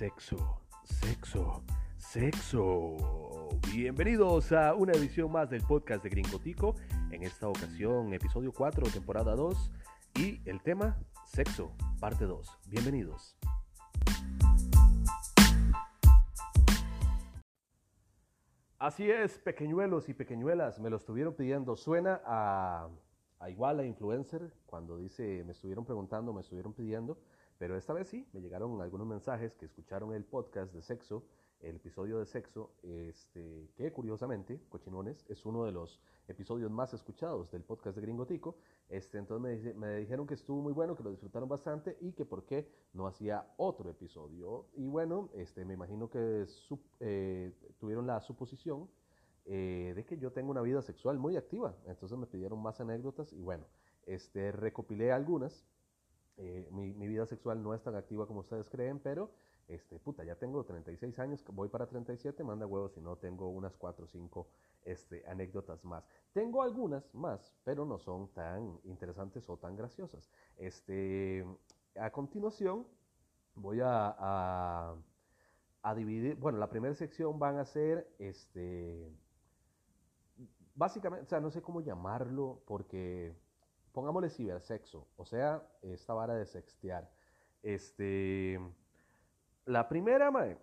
Sexo, sexo, sexo. Bienvenidos a una edición más del podcast de Gringotico. En esta ocasión, episodio 4, temporada 2. Y el tema, sexo, parte 2. Bienvenidos. Así es, pequeñuelos y pequeñuelas, me lo estuvieron pidiendo. Suena a, a igual a influencer cuando dice, me estuvieron preguntando, me estuvieron pidiendo. Pero esta vez sí, me llegaron algunos mensajes que escucharon el podcast de sexo, el episodio de sexo, este, que curiosamente, Cochinones, es uno de los episodios más escuchados del podcast de Gringotico. Este, entonces me, me dijeron que estuvo muy bueno, que lo disfrutaron bastante y que por qué no hacía otro episodio. Y bueno, este, me imagino que eh, tuvieron la suposición eh, de que yo tengo una vida sexual muy activa. Entonces me pidieron más anécdotas y bueno, este, recopilé algunas eh, mi, vida sexual no es tan activa como ustedes creen, pero este, puta, ya tengo 36 años, voy para 37, manda huevos si no tengo unas 4 o 5 este, anécdotas más. Tengo algunas más, pero no son tan interesantes o tan graciosas. Este, a continuación, voy a, a, a dividir, bueno, la primera sección van a ser, este, básicamente, o sea, no sé cómo llamarlo, porque pongámosle cibersexo, o sea, esta vara de sextear. Este, la primera, mae,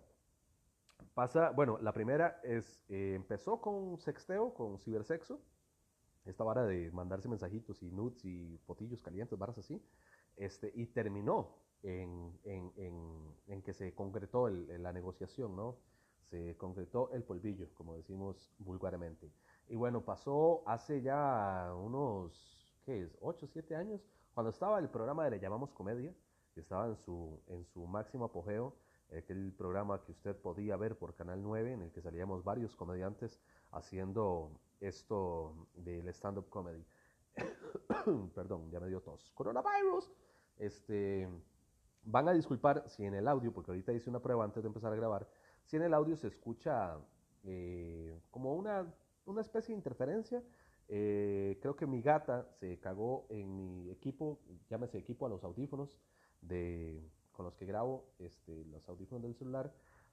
pasa, bueno, la primera es, eh, empezó con sexteo, con cibersexo, esta vara de mandarse mensajitos y nudes y fotillos calientes, varas así, este, y terminó en, en, en, que se concretó la negociación, ¿no? Se concretó el polvillo, como decimos vulgarmente. Y bueno, pasó hace ya unos ¿qué es? 8 o 7 años, cuando estaba el programa de Le Llamamos Comedia, que estaba en su, en su máximo apogeo, aquel programa que usted podía ver por Canal 9, en el que salíamos varios comediantes haciendo esto del stand-up comedy. Perdón, ya me dio tos. Coronavirus. Este, van a disculpar si en el audio, porque ahorita hice una prueba antes de empezar a grabar, si en el audio se escucha eh, como una, una especie de interferencia, eh, creo que mi gata se cagó en mi equipo, llámese equipo a los audífonos de, con los que grabo este, los audífonos del celular,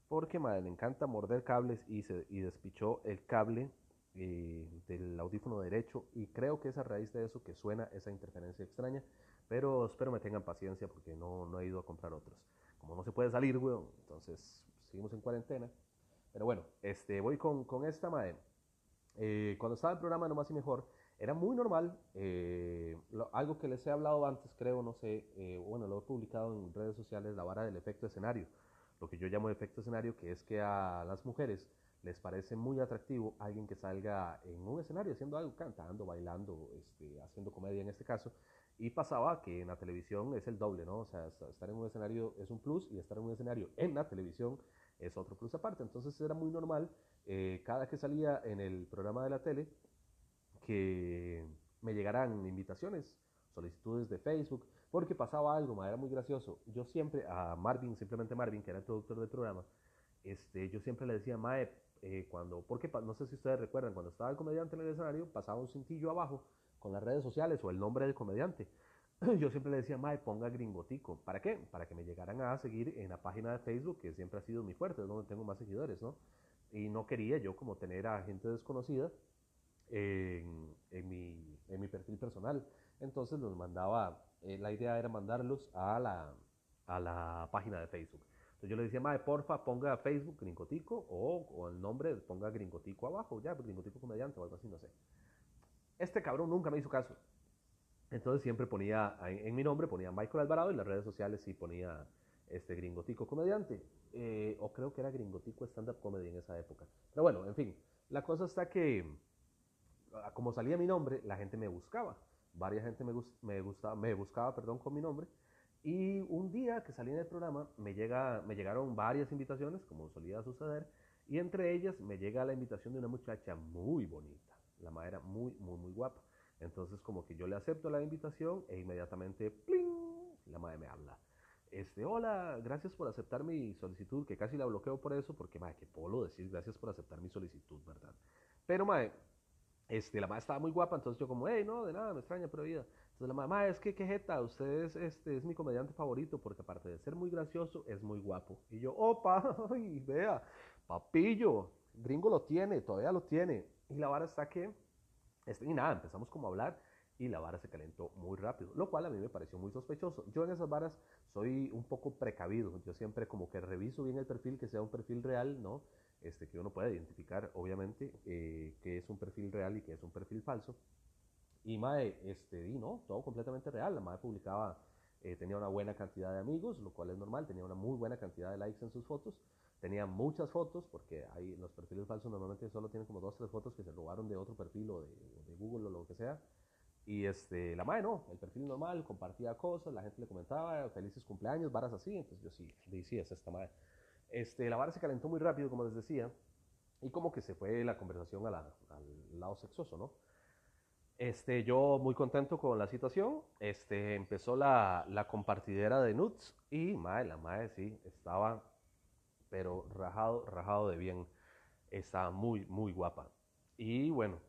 porque madre, le encanta morder cables y, se, y despichó el cable eh, del audífono derecho y creo que es a raíz de eso que suena esa interferencia extraña, pero espero me tengan paciencia porque no, no he ido a comprar otros. Como no se puede salir, weón, entonces seguimos en cuarentena. Pero bueno, este, voy con, con esta madre. Eh, cuando estaba el programa No Más y Mejor, era muy normal, eh, algo que les he hablado antes, creo, no sé, eh, bueno, lo he publicado en redes sociales, la vara del efecto escenario, lo que yo llamo efecto escenario, que es que a las mujeres les parece muy atractivo alguien que salga en un escenario haciendo algo, cantando, bailando, este, haciendo comedia en este caso, y pasaba que en la televisión es el doble, ¿no? O sea, estar en un escenario es un plus y estar en un escenario en la televisión es otro plus aparte. Entonces era muy normal eh, cada que salía en el programa de la tele que me llegaran invitaciones, solicitudes de Facebook, porque pasaba algo, era muy gracioso. Yo siempre, a Marvin, simplemente Marvin, que era el productor del programa, este, yo siempre le decía, Mae, eh, cuando, porque no sé si ustedes recuerdan, cuando estaba el comediante en el escenario, pasaba un cintillo abajo con las redes sociales o el nombre del comediante. Yo siempre le decía, Mae, ponga gringotico. ¿Para qué? Para que me llegaran a seguir en la página de Facebook, que siempre ha sido mi fuerte, es donde tengo más seguidores, ¿no? y no quería yo como tener a gente desconocida en, mi, en mi, perfil personal. Entonces los mandaba, eh, la idea era mandarlos a la, a la página de Facebook. Entonces yo le decía, madre, porfa, ponga Facebook Gringotico o, o, el nombre, ponga Gringotico abajo, ya, Gringotico Comediante o algo así, no sé. Este cabrón nunca me hizo caso. Entonces siempre ponía, en, mi nombre ponía Michael Alvarado y en las redes sociales sí ponía este Gringotico Comediante. Eh, o creo que era Gringotico Stand-Up Comedy en esa época. Pero bueno, en fin, la cosa está que, ah, como salía mi nombre, la gente me buscaba. Varias gente me, me, gustaba, me buscaba perdón, con mi nombre. Y un día que salí en el programa, me, llega, me llegaron varias invitaciones, como solía suceder, y entre ellas me llega la invitación de una muchacha muy bonita. La madre era muy, muy, muy guapa. Entonces, como que yo le acepto la invitación e inmediatamente, ¡pling! La madre me habla este, hola, gracias por aceptar mi solicitud, que casi la bloqueo por eso, porque, madre, que puedo decir gracias por aceptar mi solicitud, ¿verdad? Pero, madre, Este, la madre estaba muy guapa, entonces yo como, hey, no, de nada, me extraña, pero vida. Entonces la mamá, es que, qué jeta, usted es, este, es mi comediante favorito, porque aparte de ser muy gracioso, es muy guapo. Y yo, opa, ay, vea, papillo, gringo lo tiene, todavía lo tiene. Y la vara está que, este, y nada, empezamos como a hablar y la vara se calentó muy rápido, lo cual a mí me pareció muy sospechoso. Yo en esas varas soy un poco precavido, yo siempre como que reviso bien el perfil, que sea un perfil real, ¿no? Este, que uno pueda identificar, obviamente, eh, que es un perfil real y que es un perfil falso. Y Mae, este, y no, todo completamente real. La Mae publicaba, eh, tenía una buena cantidad de amigos, lo cual es normal, tenía una muy buena cantidad de likes en sus fotos, tenía muchas fotos, porque hay, los perfiles falsos normalmente solo tienen como dos, tres fotos que se robaron de otro perfil o de, de Google o lo que sea. Y este, la madre no, el perfil normal, compartía cosas, la gente le comentaba, felices cumpleaños, varas así, entonces yo sí, sí, es esta madre. Este, la vara se calentó muy rápido, como les decía, y como que se fue la conversación a la, al lado sexoso, ¿no? Este, yo muy contento con la situación, este, empezó la, la compartidera de nudes y madre, la madre sí, estaba, pero rajado, rajado de bien, estaba muy, muy guapa. Y bueno,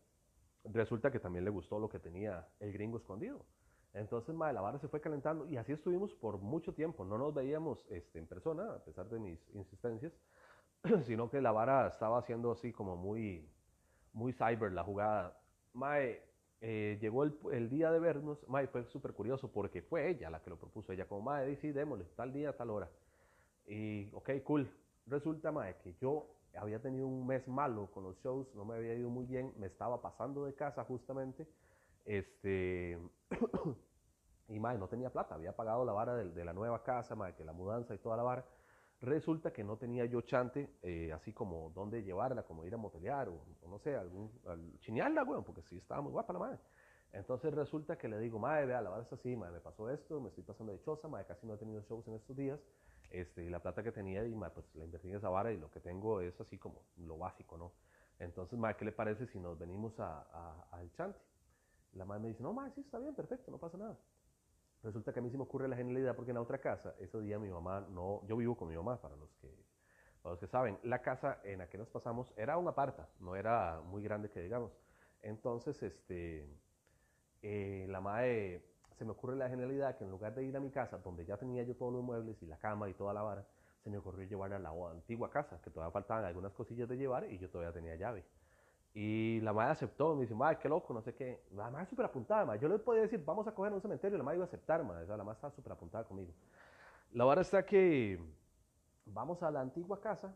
resulta que también le gustó lo que tenía el gringo escondido. Entonces, madre, la vara se fue calentando y así estuvimos por mucho tiempo. No nos veíamos este, en persona, a pesar de mis insistencias, sino que la vara estaba haciendo así como muy, muy cyber la jugada. Mae, eh, llegó el, día de vernos, Mae, fue súper curioso porque fue ella la que lo propuso. Ella como, Mae, sí, démosle, tal día, tal hora. Y, ok, cool. Resulta, Mae, que yo había tenido un mes malo con los shows, no me había ido muy bien, me estaba pasando de casa justamente, este, y mae, no tenía plata, había pagado la vara de, de la nueva casa, mae, que la mudanza y toda la vara. Resulta que no tenía yo chante, eh, así como dónde llevarla, como ir a motelear o, o no sé, algún, al, chinearla, weón, porque sí estaba muy guapa la madre. Entonces resulta que le digo, madre, vea, la vara es así, madre, me pasó esto, me estoy pasando de choza, madre, casi no he tenido shows en estos días, este, y la plata que tenía, y madre, pues la invertí en esa vara y lo que tengo es así como lo básico, ¿no? Entonces, madre, ¿qué le parece si nos venimos a, a, al chante? La madre me dice, no, madre, sí, está bien, perfecto, no pasa nada. Resulta que a mí se me ocurre la genialidad porque en la otra casa, ese día mi mamá no, yo vivo con mi mamá, para los que, para los que saben, la casa en la que nos pasamos era un aparta, no era muy grande que digamos. Entonces, este, eh, la madre, se me ocurre la genialidad que en lugar de ir a mi casa, donde ya tenía yo todos los muebles y la cama y toda la vara, se me ocurrió llevarla a la antigua casa, que todavía faltaban algunas cosillas de llevar y yo todavía tenía llave. Y la madre aceptó, me dice, madre, qué loco, no sé qué. La madre súper apuntada, madre. Yo le podía decir, vamos a coger un cementerio, la madre iba a aceptar, madre. O la madre estaba súper apuntada conmigo. La vara está que vamos a la antigua casa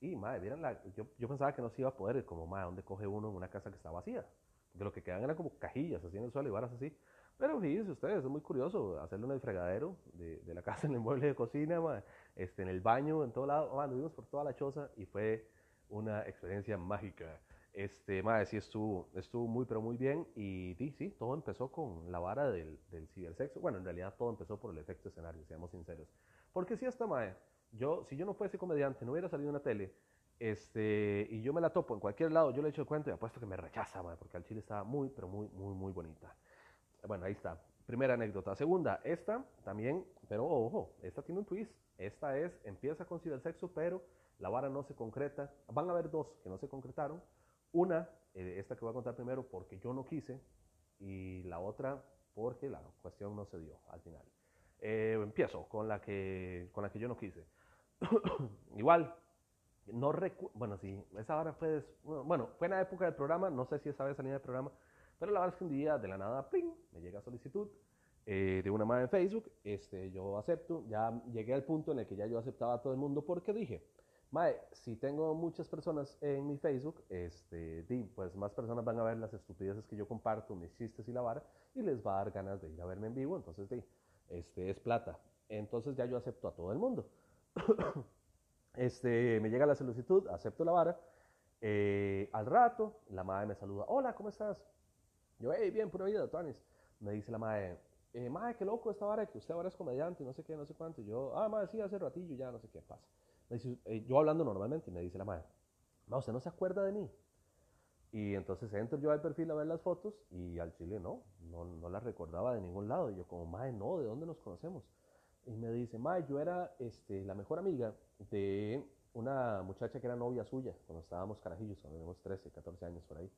y, madre, vieron la, yo, yo pensaba que no se iba a poder, como, madre, ¿dónde coge uno en una casa que está vacía? De lo que quedan eran como cajillas así en el suelo y varas así. Pero fíjense ustedes, es muy curioso hacerlo en el fregadero de, de la casa, en el mueble de cocina, este, en el baño, en todo lado. Madre, vimos por toda la choza y fue una experiencia mágica. Este, madre, sí estuvo, estuvo muy, pero muy bien. Y sí, sí, todo empezó con la vara del, del cibersexo. Bueno, en realidad todo empezó por el efecto escenario, seamos sinceros. Porque si esta madre, yo, si yo no fuese comediante, no hubiera salido en la tele, este, y yo me la topo en cualquier lado, yo le echo el cuento y apuesto que me rechaza, madre, porque al chile estaba muy, pero muy, muy, muy bonita. Bueno, ahí está. Primera anécdota. Segunda, esta también, pero ojo, esta tiene un twist. Esta es, empieza con cibersexo, pero la vara no se concreta. Van a haber dos que no se concretaron. Una, eh, esta que voy a contar primero, porque yo no quise, y la otra, porque la cuestión no se dio al final. Eh, empiezo con la, que, con la que yo no quise. Igual, no recuerdo, bueno, sí, esa hora fue, bueno, fue en la época del programa, no sé si esa vez salía del programa, pero la verdad es que un día de la nada, ¡pling!, me llega solicitud eh, de una madre en Facebook, este, yo acepto, ya llegué al punto en el que ya yo aceptaba a todo el mundo porque dije, Mae, si tengo muchas personas en mi Facebook, este, pues más personas van a ver las estupideces que yo comparto, mis chistes y la vara, y les va a dar ganas de ir a verme en vivo, entonces di, este es plata. Entonces ya yo acepto a todo el mundo. este, me llega la solicitud, acepto la vara. Eh, al rato, la madre me saluda, hola, ¿cómo estás? Yo, hey, bien, pura vida, Tuanis. Me dice la madre, eh, madre, qué loco esta vara, que usted ahora es comediante, no sé qué, no sé cuánto. Y yo, ah, madre, sí, hace ratillo ya, no sé qué pasa. Eh, yo hablando normalmente, y me dice la madre, ma, ¿usted no se acuerda de mí? Y entonces entro yo al perfil a ver las fotos y al chile no, no, no las recordaba de ningún lado. Y yo como, madre, no, ¿de dónde nos conocemos? Y me dice, madre, yo era este, la mejor amiga de una muchacha que era novia suya cuando estábamos carajillos, cuando teníamos 13, 14 años por ahí.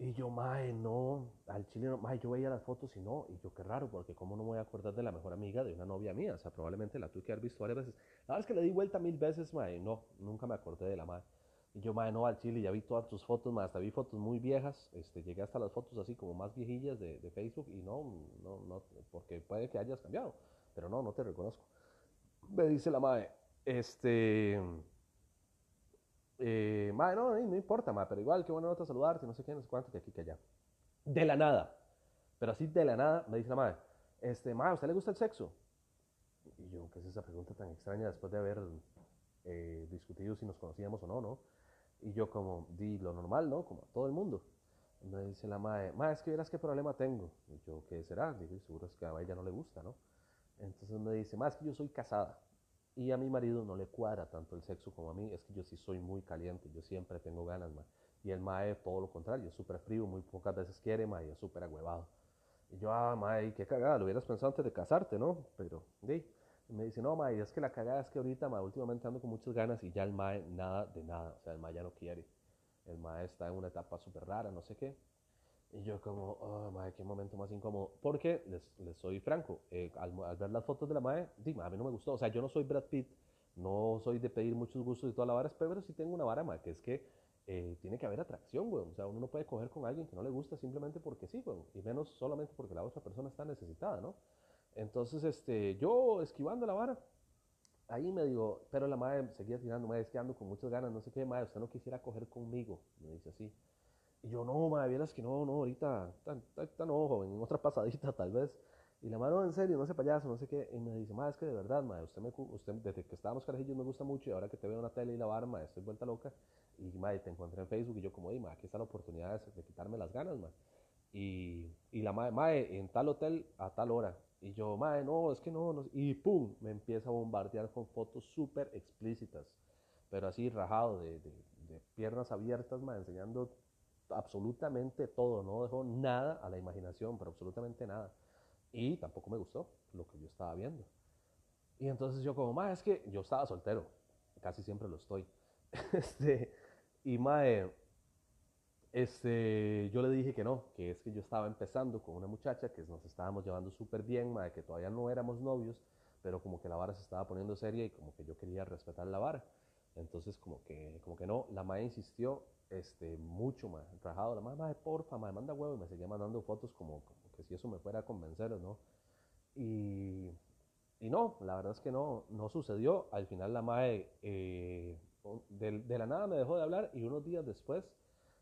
Y yo, mae, no, al chile no, mae, yo veía las fotos y no, y yo qué raro, porque cómo no me voy a acordar de la mejor amiga de una novia mía, o sea, probablemente la tuve que haber visto varias veces. La verdad es que le di vuelta mil veces, mae, no, nunca me acordé de la mae. Y yo, mae, no, al chile, ya vi todas tus fotos, mae, hasta vi fotos muy viejas, este, llegué hasta las fotos así como más viejillas de, de Facebook y no, no, no, porque puede que hayas cambiado, pero no, no te reconozco. Me dice la mae, este... Eh, no, no, importa, madre, pero igual, qué bueno nota saludarte, no sé qué, no sé cuánto, que aquí, que allá. De la nada, pero así de la nada, me dice la madre, este, madre, ¿a usted le gusta el sexo? Y yo, ¿qué es esa pregunta tan extraña después de haber eh, discutido si nos conocíamos o no, no? Y yo como, di lo normal, ¿no? Como todo el mundo. Y me dice la madre, madre, es que verás qué problema tengo. Y yo, ¿qué será? Digo, seguro es que a ella no le gusta, ¿no? Entonces me dice, madre, es que yo soy casada. Y a mi marido no le cuadra tanto el sexo como a mí, es que yo sí soy muy caliente, yo siempre tengo ganas, ma. Y el mae todo lo contrario, es súper frío, muy pocas veces quiere, ma, y es súper agüevado. Y yo, ah, mae, qué cagada, lo hubieras pensado antes de casarte, ¿no? Pero, di. Me dice, no, mae, es que la cagada es que ahorita, ma, últimamente ando con muchas ganas y ya el mae nada de nada, o sea, el mae ya no quiere. El mae está en una etapa súper rara, no sé qué. Y yo como, oh, madre, qué momento más incómodo. Porque, les, les soy franco, eh, al, al, ver las fotos de la madre, dime, a mí no me gustó. O sea, yo no soy Brad Pitt, no soy de pedir muchos gustos y toda la vara, pero sí tengo una vara, madre, que es que eh, tiene que haber atracción, güey. O sea, uno no puede coger con alguien que no le gusta simplemente porque sí, güey. Y menos solamente porque la otra persona está necesitada, ¿no? Entonces, este, yo esquivando la vara, ahí me digo, pero la madre seguía tirando, madre, es que con muchas ganas, no sé qué, madre, usted no quisiera coger conmigo, me dice así. Y yo, no, madre, vieras que no, no, ahorita, tan, tan, tan joven, en otra pasadita tal vez. Y la mano, en serio, no sé payaso, no sé qué. Y me dice, madre, es que de verdad, madre, usted, me, usted desde que estábamos carajillos me gusta mucho y ahora que te veo en la tele y la barra, madre, estoy vuelta loca. Y, madre, te encontré en Facebook y yo como, madre, aquí está la oportunidad de, de quitarme las ganas, madre. Y, y la madre, madre, en tal hotel a tal hora. Y yo, madre, no, es que no, no. Y pum, me empieza a bombardear con fotos súper explícitas, pero así rajado, de, de, de piernas abiertas, madre, enseñando absolutamente todo, no dejó nada a la imaginación, pero absolutamente nada. Y tampoco me gustó lo que yo estaba viendo. Y entonces yo como, ma, es que yo estaba soltero, casi siempre lo estoy. este, y mae, este, yo le dije que no, que es que yo estaba empezando con una muchacha que nos estábamos llevando súper bien, mae, que todavía no éramos novios, pero como que la vara se estaba poniendo seria y como que yo quería respetar la vara. Entonces como que, como que no, la mae insistió este, mucho más rajado. La madre, porfa, madre, manda huevo. Y me seguía mandando fotos como, como, que si eso me fuera a convencer o no. Y, y, no, la verdad es que no, no sucedió. Al final la madre eh, de, de, la nada me dejó de hablar y unos días después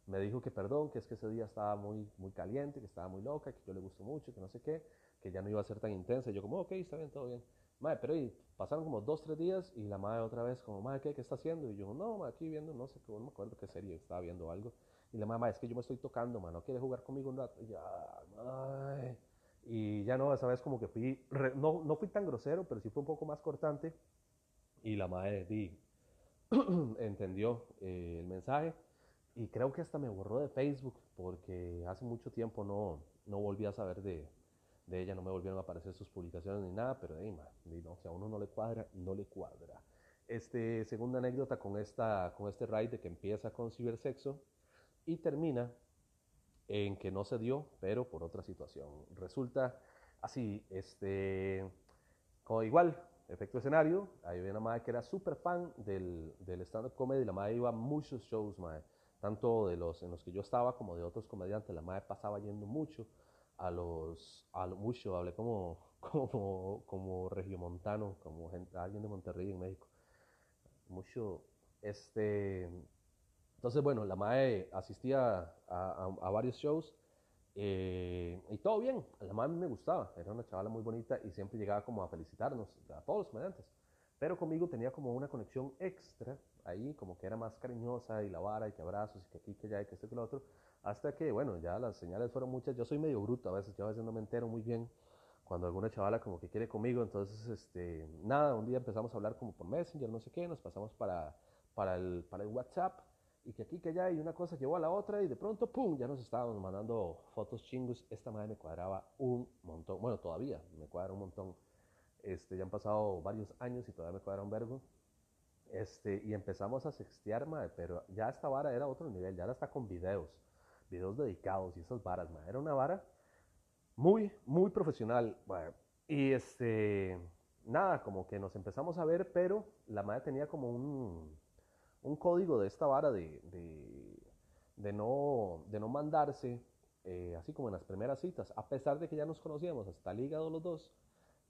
me dijo que perdón, que es que ese día estaba muy, muy caliente, que estaba muy loca, que yo le gustó mucho, que no sé qué, que ya no iba a ser tan intensa. Y yo como, ok, está bien, todo bien. Madre, pero y pasaron como dos, tres días y la madre otra vez como, madre, ¿qué, ¿qué está haciendo? Y yo, no, madre, aquí viendo, no sé, no me acuerdo qué serie, estaba viendo algo. Y la mamá, es que yo me estoy tocando, madre, ¿no quiere jugar conmigo un? Y ya, madre. Y ya no, esa vez como que fui, no, no fui tan grosero, pero sí fue un poco más cortante. Y la madre, di, entendió eh, el mensaje. Y creo que hasta me borró de Facebook porque hace mucho tiempo no, no volví a saber de, de ella no me volvieron a aparecer sus publicaciones ni nada, pero hey, man, no, si a uno no le cuadra, no le cuadra. Este, segunda anécdota con, esta, con este raid de que empieza con cibersexo y termina en que no se dio, pero por otra situación. Resulta así, este, como igual, efecto escenario, ahí había una madre que era súper fan del, del stand-up comedy, la madre iba a muchos shows, madre, tanto de los en los que yo estaba como de otros comediantes, la madre pasaba yendo mucho a los, a lo mucho, hablé como, como, como regiomontano, como gente, alguien de Monterrey en México. Mucho, este, entonces bueno, la MAE asistía a, a, a varios shows eh, y todo bien, la MAE me gustaba, era una chavala muy bonita y siempre llegaba como a felicitarnos, a todos los comediantes. Pero conmigo tenía como una conexión extra ahí, como que era más cariñosa y la vara y que abrazos y que aquí, que allá y que esto que lo otro. Hasta que, bueno, ya las señales fueron muchas. Yo soy medio bruto a veces, yo a veces no me entero muy bien cuando alguna chavala como que quiere conmigo. Entonces, este, nada, un día empezamos a hablar como por Messenger, no sé qué, nos pasamos para, para, el, para el WhatsApp y que aquí, que allá, y una cosa llevó a la otra y de pronto, ¡pum!, ya nos estábamos mandando fotos chingos. Esta madre me cuadraba un montón. Bueno, todavía me cuadra un montón. Este, ya han pasado varios años y todavía me cuadra un verbo. Este, y empezamos a sextear, madre, pero ya esta vara era otro nivel, ya era hasta con videos. Videos dedicados y esas varas, ma. Era una vara muy, muy profesional, ma. Y este, nada, como que nos empezamos a ver, pero la madre tenía como un, un código de esta vara de, de, no, de no mandarse, eh, así como en las primeras citas, a pesar de que ya nos conocíamos hasta el hígado los dos,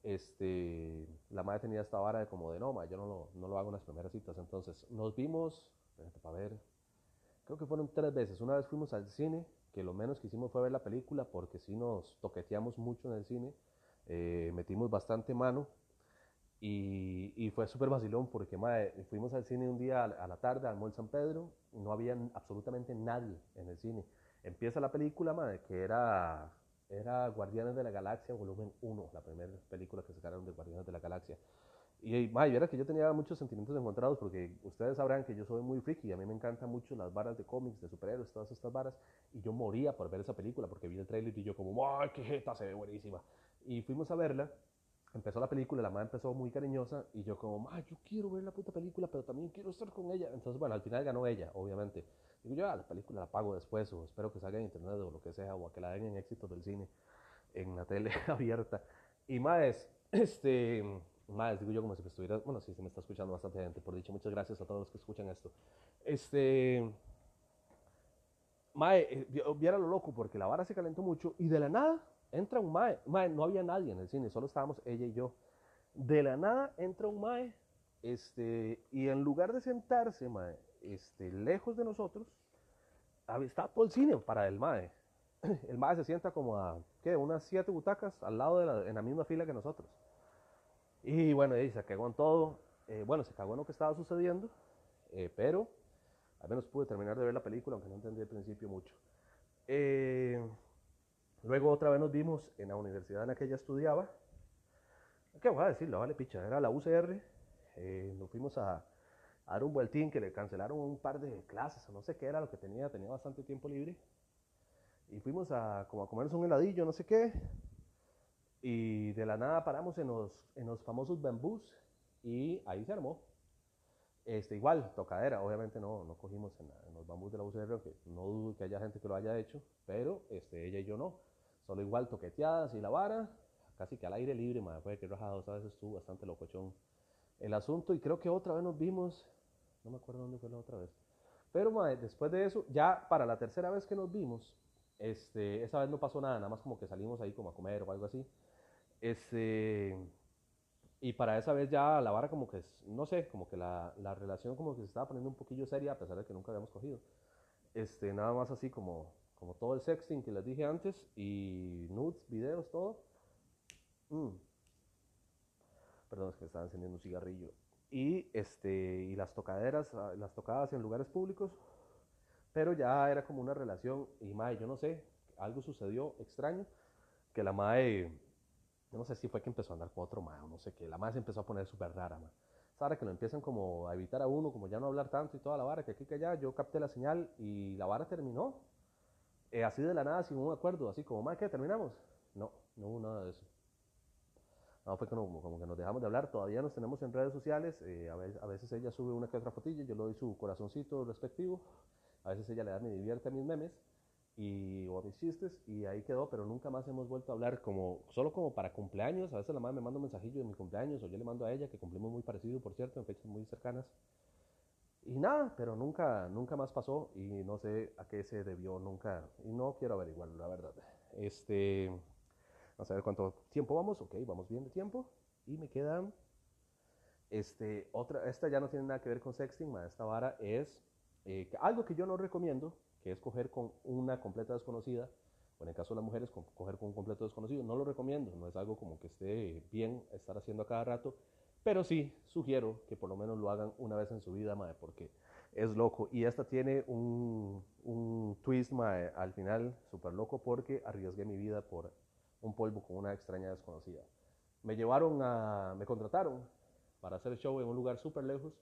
este, la madre tenía esta vara de como de no, ma, yo no lo, no lo hago en las primeras citas. Entonces nos vimos, para ver, creo que fueron tres veces. Una vez fuimos al cine, que lo menos que hicimos fue ver la película, porque sí nos toqueteamos mucho en el cine, eh, metimos bastante mano. Y, y fue súper vacilón porque madre, fuimos al cine un día a la tarde al Mall San Pedro, no había absolutamente nadie en el cine. Empieza la película, madre, que era era Guardianes de la Galaxia, volumen 1, la primera película que sacaron de Guardianes de la Galaxia. Y madre, era que yo tenía muchos sentimientos encontrados porque ustedes sabrán que yo soy muy friki y a mí me encantan mucho las varas de cómics, de superhéroes, todas estas varas. Y yo moría por ver esa película porque vi el trailer y yo como, ¡ay, qué jeta! Se ve buenísima. Y fuimos a verla empezó la película, la madre empezó muy cariñosa y yo como, ma, yo quiero ver la puta película, pero también quiero estar con ella. Entonces, bueno, al final ganó ella, obviamente. Digo yo, ah, la película la pago después o espero que salga en internet o lo que sea o a que la den en éxitos del cine en la tele abierta. Y más, este, más, digo yo como si estuviera, bueno, sí, se me está escuchando bastante gente, por dicho, muchas gracias a todos los que escuchan esto. Este, Mae, eh, viera lo loco, porque la vara se calentó mucho y de la nada entra un Mae. Mae, no había nadie en el cine, solo estábamos ella y yo. De la nada entra un Mae, este, y en lugar de sentarse, Mae, este, lejos de nosotros, estaba todo el cine para el Mae. El Mae se sienta como a, ¿qué? Unas siete butacas al lado de la, en la misma fila que nosotros. Y bueno, y se cagó en todo. Eh, bueno, se cagó en lo que estaba sucediendo, eh, pero al menos pude terminar de ver la película, aunque no entendí al principio mucho. Eh, luego otra vez nos vimos en la universidad en la que ella estudiaba. ¿Qué voy a decirlo? Vale, picha, era la UCR. Eh, nos fuimos a, dar un vueltín que le cancelaron un par de clases o no sé qué era lo que tenía, tenía bastante tiempo libre. Y fuimos a como a comernos un heladillo, no sé qué. Y de la nada paramos en los, en los famosos bambús y ahí se armó. Este, igual, tocadera, obviamente no, no cogimos en, los bambús de la UCR, aunque no dudo que haya gente que lo haya hecho, pero este, ella y yo no. Solo igual toqueteadas y la vara, casi que al aire libre, madre, fue que rajado, a veces estuvo bastante locochón el asunto. Y creo que otra vez nos vimos, no me acuerdo dónde fue la otra vez, pero madre, después de eso, ya para la tercera vez que nos vimos, este, esa vez no pasó nada, nada más como que salimos ahí como a comer o algo así. Este, y para esa vez ya la vara como que, no sé, como que la, la, relación como que se estaba poniendo un poquillo seria a pesar de que nunca habíamos cogido. Este, nada más así como, como todo el sexting que les dije antes y nudes, videos, todo. Mm. Perdón, es que estaba encendiendo un cigarrillo. Y, este, y las tocaderas, ah, las tocadas en lugares públicos, pero ya era como una relación y mae, yo no sé, algo sucedió extraño, que la mae no sé si fue que empezó a andar con otro más o no sé qué. La madre se empezó a poner súper rara, man. Ahora que lo empiezan como a evitar a uno, como ya no hablar tanto y toda la vara, que aquí que allá, yo capté la señal y la vara terminó. Eh, así de la nada, sin un acuerdo, así como, más ¿qué? ¿Terminamos? No, no hubo nada de eso. No, fue como, como que nos dejamos de hablar, todavía nos tenemos en redes sociales, eh, a, veces, a, veces, ella sube una que otra fotilla, yo le doy su corazoncito respectivo, a veces ella le da, me divierte a mis memes, y, o mis chistes y ahí quedó, pero nunca más hemos vuelto a hablar como, solo como para cumpleaños, a veces la madre me manda un mensajillo de mi cumpleaños o yo le mando a ella, que cumplimos muy parecido, por cierto, en fechas muy cercanas. Y nada, pero nunca, nunca más pasó y no sé a qué se debió, nunca, y no quiero averiguarlo, la verdad. Este, vamos a ver cuánto tiempo vamos, ok, vamos bien de tiempo, y me quedan, este, otra, esta ya no tiene nada que ver con sexting, esta vara es eh, algo que yo no recomiendo, que es coger con una completa desconocida, o en el caso de las mujeres, coger con un completo desconocido. No lo recomiendo, no es algo como que esté bien estar haciendo a cada rato, pero sí sugiero que por lo menos lo hagan una vez en su vida, madre, porque es loco. Y esta tiene un, un twist, madre, al final, súper loco, porque arriesgué mi vida por un polvo con una extraña desconocida. Me llevaron a, me contrataron para hacer el show en un lugar súper lejos,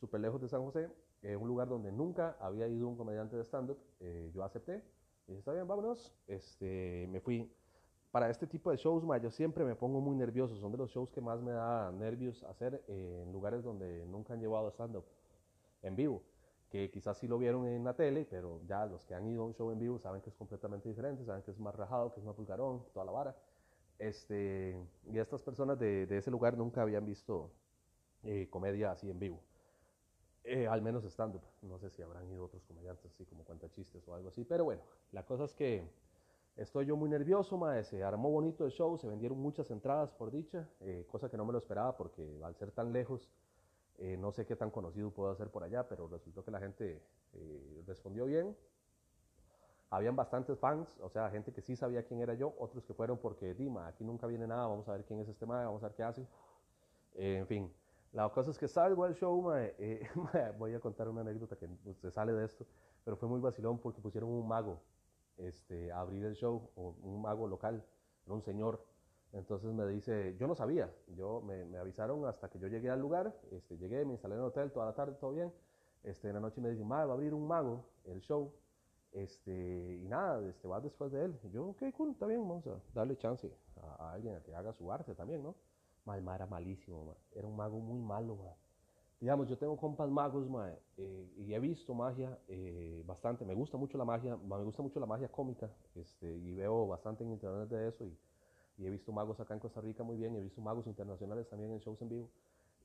súper lejos de San José, eh, un lugar donde nunca había ido un comediante de stand-up. Eh, yo acepté, y dije, está bien, vámonos. Este, me fui. Para este tipo de shows, ma, yo siempre me pongo muy nervioso. Son de los shows que más me da nervios hacer eh, en lugares donde nunca han llevado stand-up en vivo. que quizás sí lo vieron en la tele, pero ya los que han ido a un show en vivo saben que es completamente diferente, saben que es más rajado, que es más vulgarón, toda la vara. Este, y estas personas de, de ese lugar nunca habían visto eh, comedia así en vivo. Eh, al menos stand-up. No sé si habrán ido otros comediantes así como cuenta chistes o algo así. Pero bueno, la cosa es que estoy yo muy nervioso, mae. Se armó bonito el show, se vendieron muchas entradas por dicha, eh, cosa que no me lo esperaba porque al ser tan lejos, eh, no sé qué tan conocido puedo hacer por allá, pero resultó que la gente eh, respondió bien. Habían bastantes fans, o sea, gente que sí sabía quién era yo, otros que fueron porque, Dima, aquí nunca viene nada, vamos a ver quién es este mae, vamos a ver qué hace. en fin, la cosa es que salgo al show, mae, eh, voy a contar una anécdota que pues, se sale de esto, pero fue muy vacilón porque pusieron un mago este, a abrir el show, o un mago local, era un señor. Entonces me dice, yo no sabía, yo me, avisaron hasta que yo llegué al lugar, este, llegué, me instalé en el hotel toda la tarde, todo bien. Este, en la noche me dice, mae, va a abrir un mago el show, este, y nada, este, va después de él. Y yo, ok, cool, está bien, vamos a darle chance a, a alguien a que haga su arte también, ¿no? El ma era malísimo, ma. era un mago muy malo, ma. Digamos, yo tengo compas magos, ma, eh, y he visto magia eh, bastante. Me gusta mucho la magia, ma, me gusta mucho la magia cómica, este, y veo bastante en internet de eso. Y, y, he visto magos acá en Costa Rica muy bien, y he visto magos internacionales también en shows en vivo.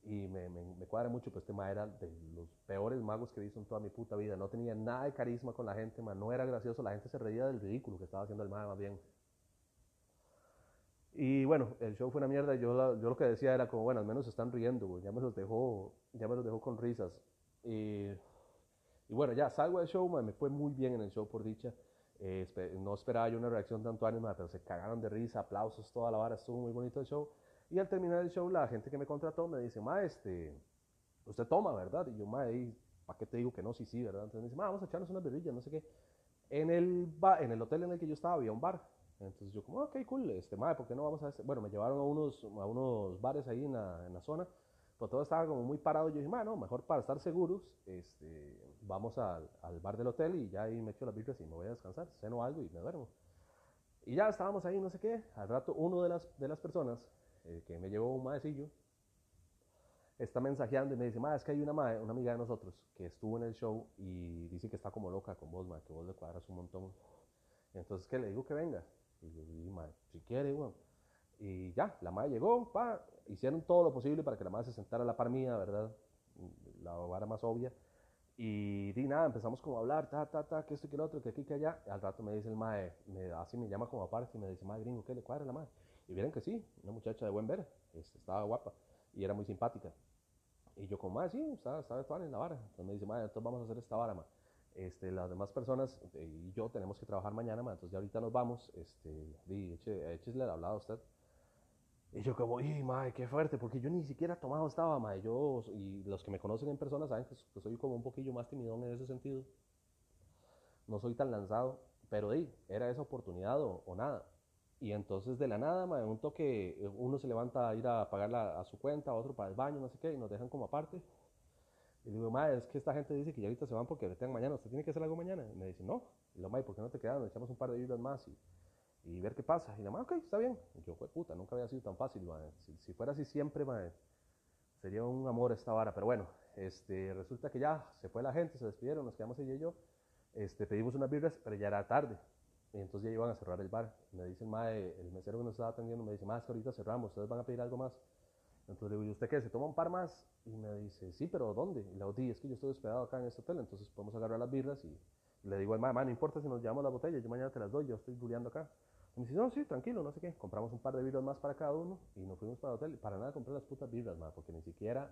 Y me, cuadra mucho, pues este ma era de los peores magos que he visto en toda mi puta vida. No tenía nada de carisma con la gente, no era gracioso, la gente se reía del ridículo que estaba haciendo el ma más bien. Y bueno, el show fue una mierda. Yo, la, yo lo que decía era como, bueno, al menos se están riendo. Ya me los dejó, ya me los dejó con risas. Y, y bueno, ya salgo del show, man, me fue muy bien en el show, por dicha. Eh, no esperaba yo una reacción tanto ánima, pero se cagaron de risa, aplausos, toda la vara. Estuvo muy bonito el show. Y al terminar el show, la gente que me contrató me dice, ma, este, usted toma, ¿verdad? Y yo, ma, ¿para qué te digo que no? Sí, sí, ¿verdad? Entonces me dice, ma, vamos a echarnos unas birrillas, no sé qué. En el, ba en el hotel en el que yo estaba había un bar. Entonces yo como, ok, cool, este, madre, ¿por qué no vamos a este? Bueno, me llevaron a unos, a unos bares ahí en la, en la zona, pero todo estaba como muy parado. Yo dije, madre, no, mejor para estar seguros, este, vamos al, al bar del hotel y ya ahí me echo las birras y me voy a descansar, ceno algo y me duermo. Y ya estábamos ahí, no sé qué, al rato uno de las, de las personas eh, que me llevó un maecillo está mensajeando y me dice, madre, es que hay una, madre, una amiga de nosotros que estuvo en el show y dice que está como loca con vos, madre, que vos le cuadras un montón. Entonces, ¿qué le digo que venga? Y yo dije, madre, si quiere, bueno. Y ya, la madre llegó, pa, hicieron todo lo posible para que la madre se sentara a la par ¿verdad? La vara más obvia. Y di nada, empezamos como a hablar, ta, ta, ta, que esto, que el otro, que aquí, que allá. Y al rato me dice el mae, me, así me llama como aparte y me dice, mae, gringo, ¿qué le cuadra la madre? Y vieron que sí, una muchacha de buen ver, este, estaba guapa y era muy simpática. Y yo como, mae, sí, estaba, estaba en la vara. Entonces me dice, mae, entonces vamos a hacer esta vara, mae. Este, las demás personas eh, y yo tenemos que trabajar mañana, ma, entonces ya ahorita nos vamos, este, y eche, échesle el hablado a usted. Y yo como, y madre, qué fuerte, porque yo ni siquiera tomado estaba, madre, yo, y los que me conocen en persona saben que, que, soy como un poquillo más timidón en ese sentido. No soy tan lanzado, pero di, era esa oportunidad o, o, nada. Y entonces de la nada, madre, un toque, uno se levanta a ir a pagar la, a su cuenta, otro para el baño, no sé qué, y nos dejan como aparte. Y digo, madre, es que esta gente dice que ya ahorita se van porque tengan mañana, ¿usted tiene que hacer algo mañana? Y me dice, no. Y lo, madre, ¿por qué no te quedas? Nos echamos un par de vidas más y, y, ver qué pasa. Y la madre, ok, está bien. Y yo, fue puta, nunca había sido tan fácil, madre. Si, fuera así siempre, madre, sería un amor esta vara. Pero bueno, este, resulta que ya se fue la gente, se despidieron, nos quedamos ella y yo. Este, pedimos unas birras, pero ya era tarde. Y entonces ya iban a cerrar el bar. Me dicen, madre, el mesero que nos estaba atendiendo me dice, madre, es que ahorita cerramos, ustedes van a pedir algo más. Entonces le digo, ¿y usted qué? ¿Se toma un par más? Y me dice, sí, pero ¿dónde? Y le digo, es que yo estoy hospedado acá en este hotel, entonces podemos agarrar las birras y le digo mamá, no importa si nos llevamos las botellas, yo mañana te las doy, yo estoy buleando acá. Y me dice, no, sí, tranquilo, no sé qué. Compramos un par de birras más para cada uno y nos fuimos para el hotel. Para nada compré las putas birras, ma, porque ni siquiera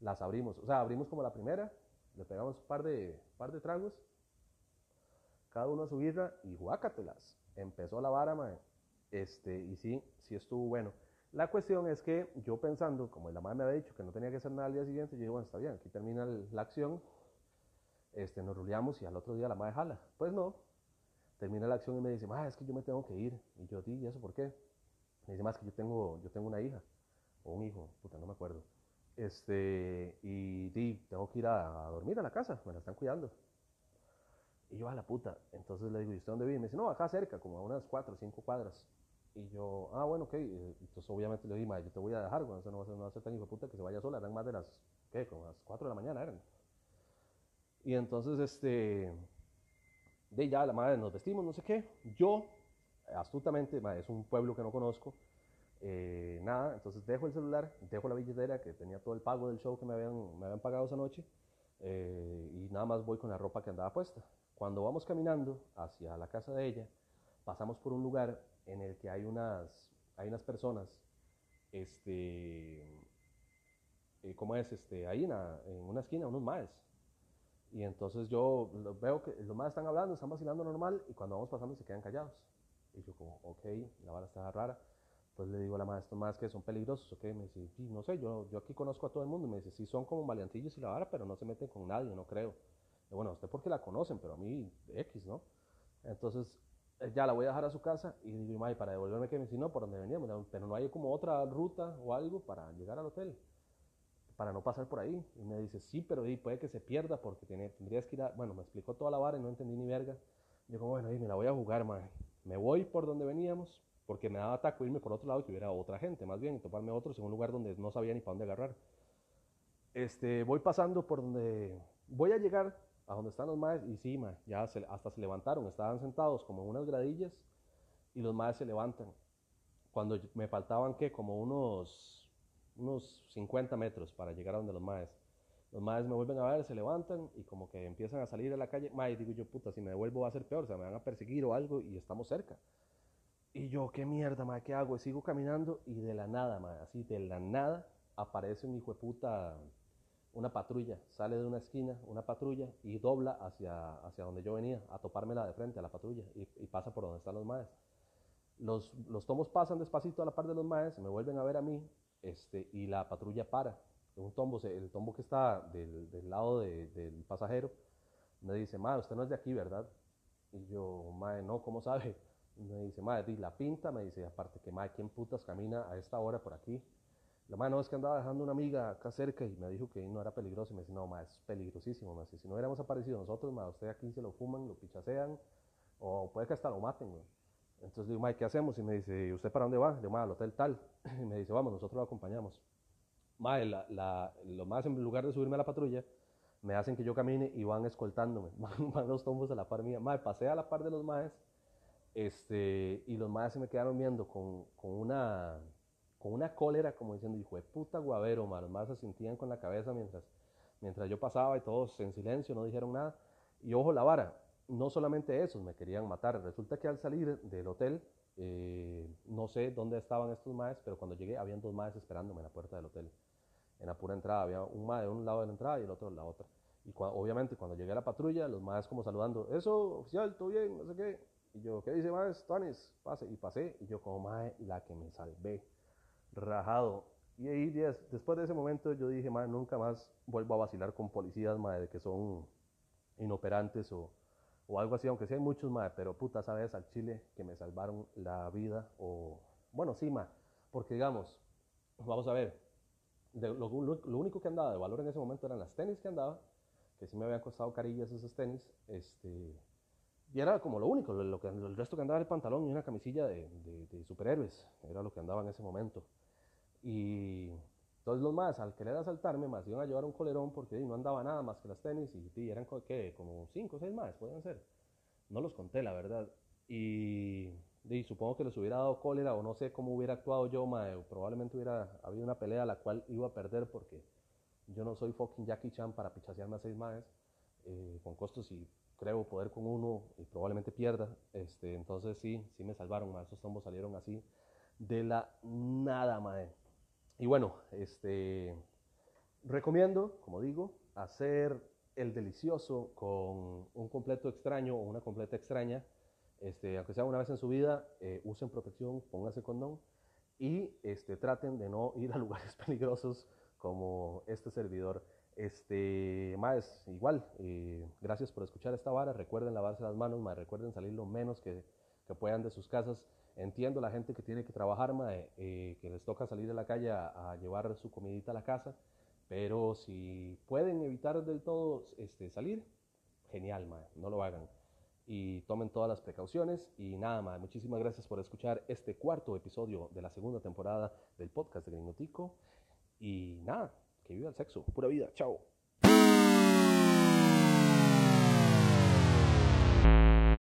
las abrimos. O sea, abrimos como la primera, le pegamos un par de, par de tragos, cada uno a su birra y juácatelas. Empezó la vara, ma, este, y sí, sí estuvo bueno. La cuestión es que yo pensando, como la madre me había dicho que no tenía que hacer nada al día siguiente, yo dije, bueno, está bien, aquí termina la acción, este, nos ruleamos y al otro día la madre jala. Pues no, termina la acción y me dice, madre, es que yo me tengo que ir. Y yo, ¿y eso por qué? Me dice, más que yo tengo, yo tengo una hija, o un hijo, puta, no me acuerdo. Este, y di, tengo que ir a, dormir a la casa, me la están cuidando. Y yo, a la puta, entonces le digo, ¿y usted dónde vive? Me dice, no, acá cerca, como a unas cuatro o cinco cuadras. Y yo, ah, bueno, ok. Entonces, obviamente le dije, yo te voy a dejar, bueno, eso no va a ser, no va a ser tan hijo puta que se vaya sola. Eran más de las, ¿qué? Como las 4 de la mañana eran. Y entonces, este, de ya la madre nos vestimos, no sé qué. Yo, astutamente, es un pueblo que no conozco, eh, nada, entonces dejo el celular, dejo la billetera que tenía todo el pago del show que me habían, me habían pagado esa noche eh, y nada más voy con la ropa que andaba puesta. Cuando vamos caminando hacia la casa de ella, pasamos por un lugar en el que hay unas, hay unas personas, este, eh, ¿cómo es? Este, ahí en, en una esquina, unos maes. Y entonces yo veo que los maes están hablando, están vacilando normal y cuando vamos pasando se quedan callados. Y yo como, ok, la vara está rara. Entonces le digo a la maestra más que son peligrosos, ¿ok? Me dice, sí, no sé, yo, yo aquí conozco a todo el mundo. Me dice, sí, son como maleantillos y la vara, pero no se meten con nadie, no creo. Y bueno, usted porque la conocen, pero a mí, X, ¿no? Entonces, ya la voy a dejar a su casa y digo, May, para devolverme que dice, no, por donde veníamos, pero no hay como otra ruta o algo para llegar al hotel, para no pasar por ahí. Y me dice, sí, pero puede que se pierda porque tiene, tendrías que ir a, bueno, me explicó toda la vara y no entendí ni verga. Yo como, bueno, y me la voy a jugar, May. Me voy por donde veníamos, porque me daba ataque irme por otro lado y que hubiera otra gente, más bien, y toparme otros en un lugar donde no sabía ni para dónde agarrar. Este, voy pasando por donde voy a llegar a donde están los maes y sí, ya hasta se levantaron, estaban sentados como en unas gradillas y los maes se levantan. Cuando me faltaban que como unos unos 50 metros para llegar a donde los maes. Los maes me vuelven a ver, se levantan y como que empiezan a salir de la calle. Mae, digo yo, puta, si me devuelvo va a ser peor, o sea, me van a perseguir o algo y estamos cerca. Y yo, qué mierda, madre, ¿qué hago? sigo caminando y de la nada, madre, así de la nada aparece un hijo de puta, una patrulla. Sale de una esquina, una patrulla, y dobla hacia, hacia donde yo venía, a topármela de frente a la patrulla, y, pasa por donde están los maes. Los, los, tomos pasan despacito a la par de los maes, me vuelven a ver a mí, este, y la patrulla para. Un tombo, el tombo que está del, del lado del pasajero, me dice, madre, usted no es de aquí, ¿verdad? Y yo, madre, no, ¿cómo sabe? me dice, madre, la pinta, me dice, aparte que, madre, ¿quién putas camina a esta hora por aquí? La madre, no, es que andaba dejando una amiga acá cerca y me dijo que no era peligroso. Y me dice, no, madre, es peligrosísimo. Me dice, si no hubiéramos aparecido nosotros, madre, usted aquí se lo fuman, lo pichasean, o puede que hasta lo maten, Entonces digo, madre, ¿qué hacemos? Y me dice, ¿usted para dónde va? Le digo, madre, al hotel tal. Y me dice, vamos, nosotros lo acompañamos. Madre, la, la, más en lugar de subirme a la patrulla, me hacen que yo camine y van escoltándome. Van, los tombos a la par mía. Madre, pasé a la par de los maes este, y los más se me quedaron viendo con, con, una, con una cólera, como diciendo, hijo de puta guavero, Los más se sentían con la cabeza mientras, mientras yo pasaba y todos en silencio, no dijeron nada. Y ojo la vara, no solamente esos me querían matar. Resulta que al salir del hotel, eh, no sé dónde estaban estos maes, pero cuando llegué habían dos maes esperándome en la puerta del hotel. En la pura entrada, había un mae de un lado de la entrada y el otro de la otra. Y obviamente cuando llegué a la patrulla, los maes como saludando, eso, oficial, todo bien, no sé qué. Y yo, ¿qué dice, más? Tonis, pase. Y pasé. Y yo, como, mae, la que me salvé. Rajado. Y ahí, después de ese momento, yo dije, mae, nunca más vuelvo a vacilar con policías, mae, de que son inoperantes o, o algo así. Aunque sí hay muchos, mae, pero puta, sabes, al Chile que me salvaron la vida. O, bueno, sí, mae. Porque, digamos, vamos a ver. lo, lo, único que andaba de valor en ese momento eran las tenis que andaba, que sí me habían costado carillas esos tenis. Este y era como lo único, lo que, el resto que andaba era el pantalón y una camisilla de, de, superhéroes, era lo que andaba en ese momento. Y todos los más, al querer asaltarme, más iban a llevar un colerón porque no andaba nada más que las tenis y, eran ¿qué? como cinco o seis más, pueden ser. No los conté, la verdad. Y, y, supongo que les hubiera dado cólera o no sé cómo hubiera actuado yo, mae, probablemente hubiera habido una pelea a la cual iba a perder porque yo no soy fucking Jackie Chan para pichasearme a seis más eh, con costos y creo poder con uno y probablemente pierda. Este, entonces sí, sí me salvaron, esos tombos salieron así de la nada, mae. Y bueno, este, recomiendo, como digo, hacer el delicioso con un completo extraño o una completa extraña. Este, aunque sea una vez en su vida, eh, usen protección, pónganse condón y este, traten de no ir a lugares peligrosos como este servidor. Este, más, igual, eh, gracias por escuchar esta vara. Recuerden lavarse las manos, más, recuerden salir lo menos que, que, puedan de sus casas. Entiendo la gente que tiene que trabajar, eh, que les toca salir de la calle a, llevar su comidita a la casa, pero si pueden evitar del todo este, salir, genial, mae, no lo hagan. Y tomen todas las precauciones y nada, muchísimas gracias por escuchar este cuarto episodio de la segunda temporada del podcast de Gringotico. Y nada, que viva el sexo, pura vida, chao.